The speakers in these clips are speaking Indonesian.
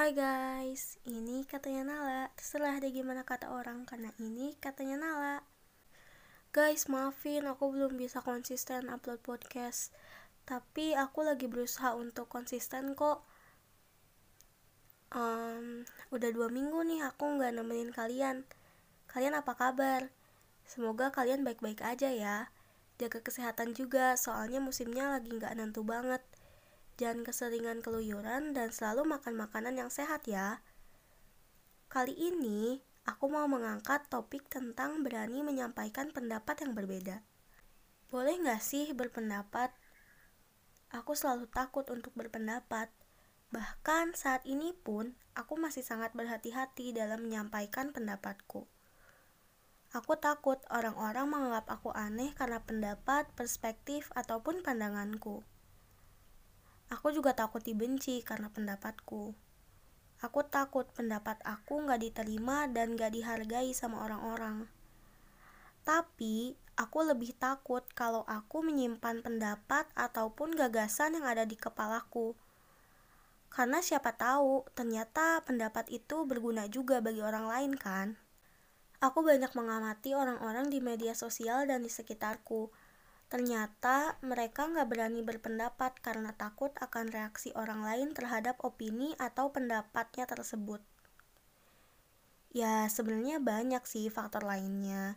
Hai guys, ini katanya Nala. Terserah deh gimana kata orang, karena ini katanya Nala. Guys, maafin aku belum bisa konsisten upload podcast. Tapi aku lagi berusaha untuk konsisten kok. Um, udah dua minggu nih aku nggak nemenin kalian. Kalian apa kabar? Semoga kalian baik-baik aja ya. Jaga kesehatan juga, soalnya musimnya lagi nggak nentu banget. Jangan keseringan keluyuran dan selalu makan makanan yang sehat ya. Kali ini, aku mau mengangkat topik tentang berani menyampaikan pendapat yang berbeda. Boleh nggak sih berpendapat? Aku selalu takut untuk berpendapat. Bahkan saat ini pun, aku masih sangat berhati-hati dalam menyampaikan pendapatku. Aku takut orang-orang menganggap aku aneh karena pendapat, perspektif, ataupun pandanganku. Aku juga takut dibenci karena pendapatku. Aku takut pendapat aku gak diterima dan gak dihargai sama orang-orang. Tapi, aku lebih takut kalau aku menyimpan pendapat ataupun gagasan yang ada di kepalaku. Karena siapa tahu, ternyata pendapat itu berguna juga bagi orang lain kan? Aku banyak mengamati orang-orang di media sosial dan di sekitarku Ternyata mereka nggak berani berpendapat karena takut akan reaksi orang lain terhadap opini atau pendapatnya tersebut. Ya sebenarnya banyak sih faktor lainnya,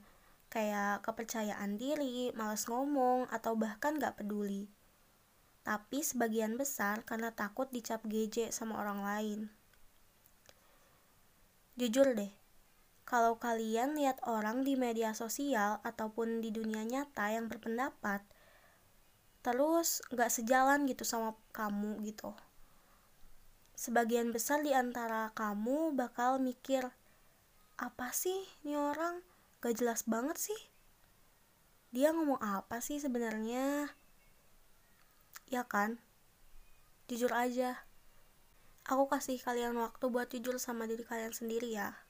kayak kepercayaan diri, malas ngomong, atau bahkan nggak peduli. Tapi sebagian besar karena takut dicap geje sama orang lain. Jujur deh, kalau kalian lihat orang di media sosial ataupun di dunia nyata yang berpendapat, terus gak sejalan gitu sama kamu gitu. Sebagian besar di antara kamu bakal mikir, apa sih ini orang gak jelas banget sih? Dia ngomong apa sih sebenarnya? Ya kan? Jujur aja. Aku kasih kalian waktu buat jujur sama diri kalian sendiri ya.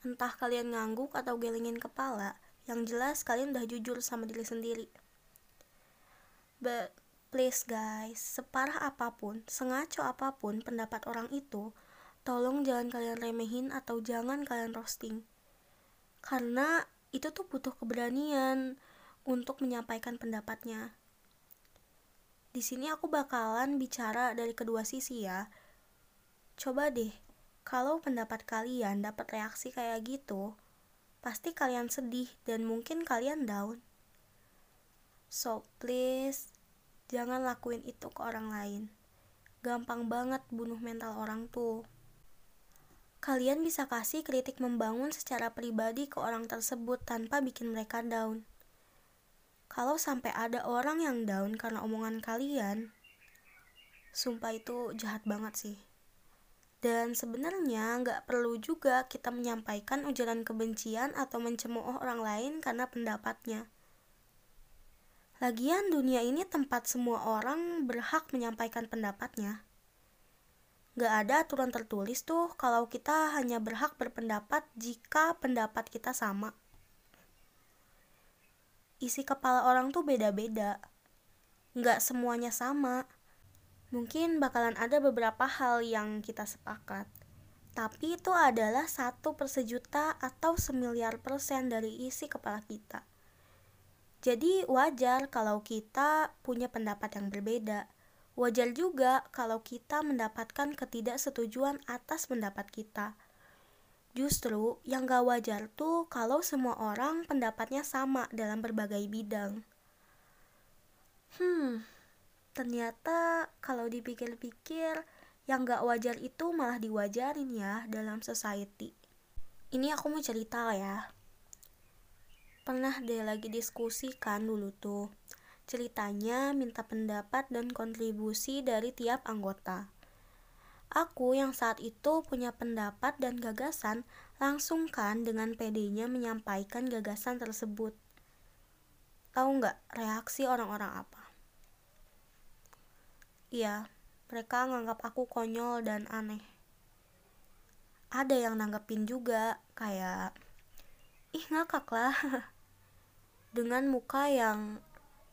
Entah kalian ngangguk atau gelengin kepala, yang jelas kalian udah jujur sama diri sendiri. But please guys, separah apa pun, sengaco apa pun pendapat orang itu, tolong jangan kalian remehin atau jangan kalian roasting. Karena itu tuh butuh keberanian untuk menyampaikan pendapatnya. Di sini aku bakalan bicara dari kedua sisi ya. Coba deh kalau pendapat kalian dapat reaksi kayak gitu, pasti kalian sedih dan mungkin kalian down. So please, jangan lakuin itu ke orang lain. Gampang banget bunuh mental orang tuh. Kalian bisa kasih kritik membangun secara pribadi ke orang tersebut tanpa bikin mereka down. Kalau sampai ada orang yang down karena omongan kalian, sumpah itu jahat banget sih. Dan sebenarnya nggak perlu juga kita menyampaikan ujaran kebencian atau mencemooh orang lain karena pendapatnya. Lagian dunia ini tempat semua orang berhak menyampaikan pendapatnya. Gak ada aturan tertulis tuh kalau kita hanya berhak berpendapat jika pendapat kita sama. Isi kepala orang tuh beda-beda. Gak semuanya sama Mungkin bakalan ada beberapa hal yang kita sepakat, tapi itu adalah satu per sejuta atau semiliar persen dari isi kepala kita. Jadi wajar kalau kita punya pendapat yang berbeda. Wajar juga kalau kita mendapatkan ketidaksetujuan atas pendapat kita. Justru yang gak wajar tuh kalau semua orang pendapatnya sama dalam berbagai bidang. Hmm, ternyata kalau dipikir-pikir yang gak wajar itu malah diwajarin ya dalam society ini aku mau cerita ya pernah deh lagi diskusi kan dulu tuh ceritanya minta pendapat dan kontribusi dari tiap anggota Aku yang saat itu punya pendapat dan gagasan langsung kan dengan pedenya menyampaikan gagasan tersebut. Tahu nggak reaksi orang-orang apa? Iya, mereka nganggap aku konyol dan aneh. Ada yang nanggepin juga, kayak, ih ngakak lah. Dengan muka yang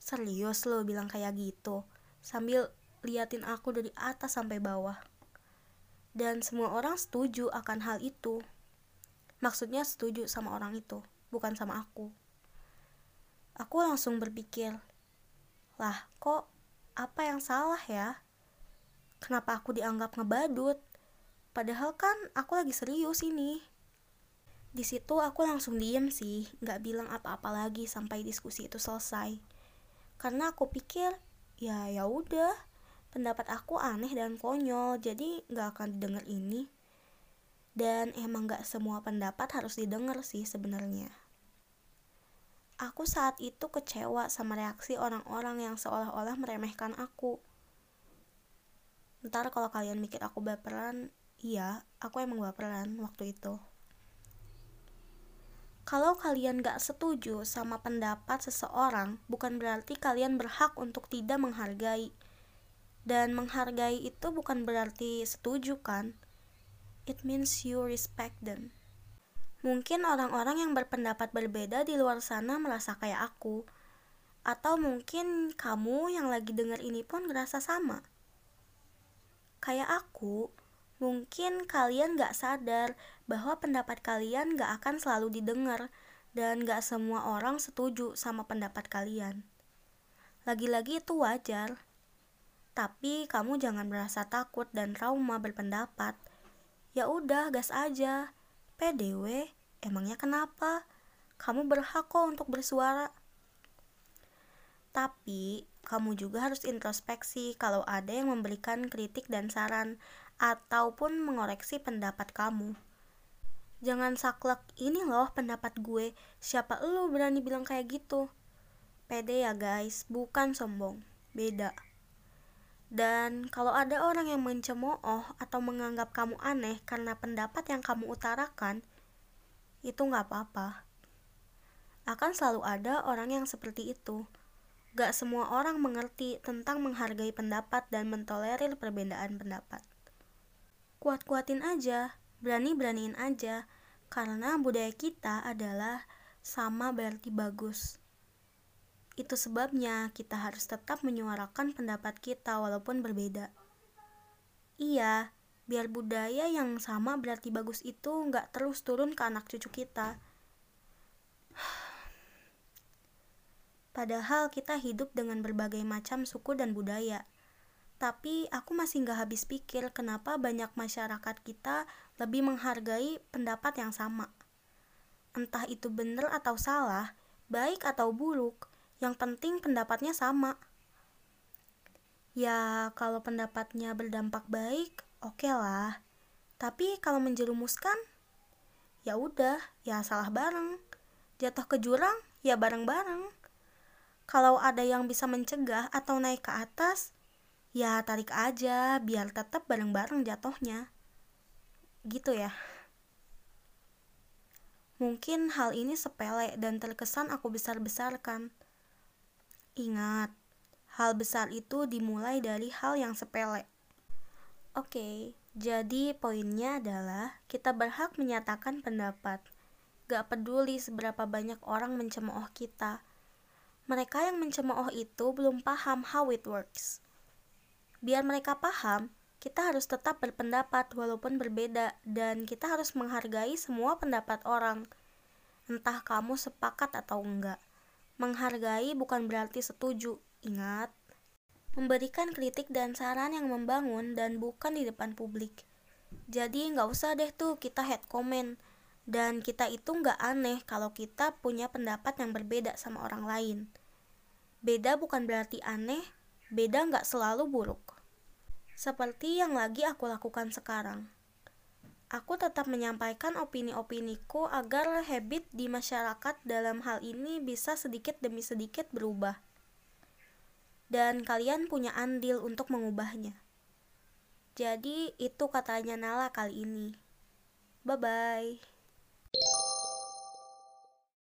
serius lo bilang kayak gitu. Sambil liatin aku dari atas sampai bawah. Dan semua orang setuju akan hal itu. Maksudnya setuju sama orang itu, bukan sama aku. Aku langsung berpikir, lah kok apa yang salah ya? Kenapa aku dianggap ngebadut? Padahal kan aku lagi serius ini. Di situ aku langsung diem sih, nggak bilang apa-apa lagi sampai diskusi itu selesai. Karena aku pikir, ya ya udah, pendapat aku aneh dan konyol, jadi nggak akan didengar ini. Dan emang nggak semua pendapat harus didengar sih sebenarnya. Aku saat itu kecewa sama reaksi orang-orang yang seolah-olah meremehkan aku. Ntar kalau kalian mikir aku baperan, iya, aku emang baperan waktu itu. Kalau kalian gak setuju sama pendapat seseorang, bukan berarti kalian berhak untuk tidak menghargai. Dan menghargai itu bukan berarti setuju kan? It means you respect them. Mungkin orang-orang yang berpendapat berbeda di luar sana merasa kayak aku. Atau mungkin kamu yang lagi denger ini pun ngerasa sama. Kayak aku, mungkin kalian gak sadar bahwa pendapat kalian gak akan selalu didengar dan gak semua orang setuju sama pendapat kalian. Lagi-lagi itu wajar. Tapi kamu jangan merasa takut dan trauma berpendapat. Ya udah, gas aja PDW, emangnya kenapa? Kamu berhak kok untuk bersuara. Tapi, kamu juga harus introspeksi kalau ada yang memberikan kritik dan saran ataupun mengoreksi pendapat kamu. Jangan saklek, ini loh pendapat gue, siapa lu berani bilang kayak gitu? Pede ya guys, bukan sombong, beda. Dan kalau ada orang yang mencemooh atau menganggap kamu aneh karena pendapat yang kamu utarakan, itu nggak apa-apa. Akan selalu ada orang yang seperti itu. Gak semua orang mengerti tentang menghargai pendapat dan mentolerir perbedaan pendapat. Kuat-kuatin aja, berani-beraniin aja, karena budaya kita adalah sama berarti bagus. Itu sebabnya kita harus tetap menyuarakan pendapat kita walaupun berbeda. Iya, biar budaya yang sama berarti bagus itu nggak terus turun ke anak cucu kita. Padahal kita hidup dengan berbagai macam suku dan budaya. Tapi aku masih nggak habis pikir kenapa banyak masyarakat kita lebih menghargai pendapat yang sama. Entah itu benar atau salah, baik atau buruk, yang penting pendapatnya sama. Ya, kalau pendapatnya berdampak baik, oke okay lah. Tapi kalau menjerumuskan, ya udah, ya salah bareng. Jatuh ke jurang, ya bareng-bareng. Kalau ada yang bisa mencegah atau naik ke atas, ya tarik aja biar tetap bareng-bareng jatuhnya. Gitu ya. Mungkin hal ini sepele dan terkesan aku besar-besarkan. Ingat, hal besar itu dimulai dari hal yang sepele. Oke, jadi poinnya adalah kita berhak menyatakan pendapat. Gak peduli seberapa banyak orang mencemooh kita. Mereka yang mencemooh itu belum paham how it works. Biar mereka paham, kita harus tetap berpendapat walaupun berbeda dan kita harus menghargai semua pendapat orang. Entah kamu sepakat atau enggak. Menghargai bukan berarti setuju, ingat. Memberikan kritik dan saran yang membangun dan bukan di depan publik. Jadi nggak usah deh tuh kita head comment. Dan kita itu nggak aneh kalau kita punya pendapat yang berbeda sama orang lain. Beda bukan berarti aneh, beda nggak selalu buruk. Seperti yang lagi aku lakukan sekarang aku tetap menyampaikan opini-opiniku agar habit di masyarakat dalam hal ini bisa sedikit demi sedikit berubah. Dan kalian punya andil untuk mengubahnya. Jadi itu katanya Nala kali ini. Bye bye.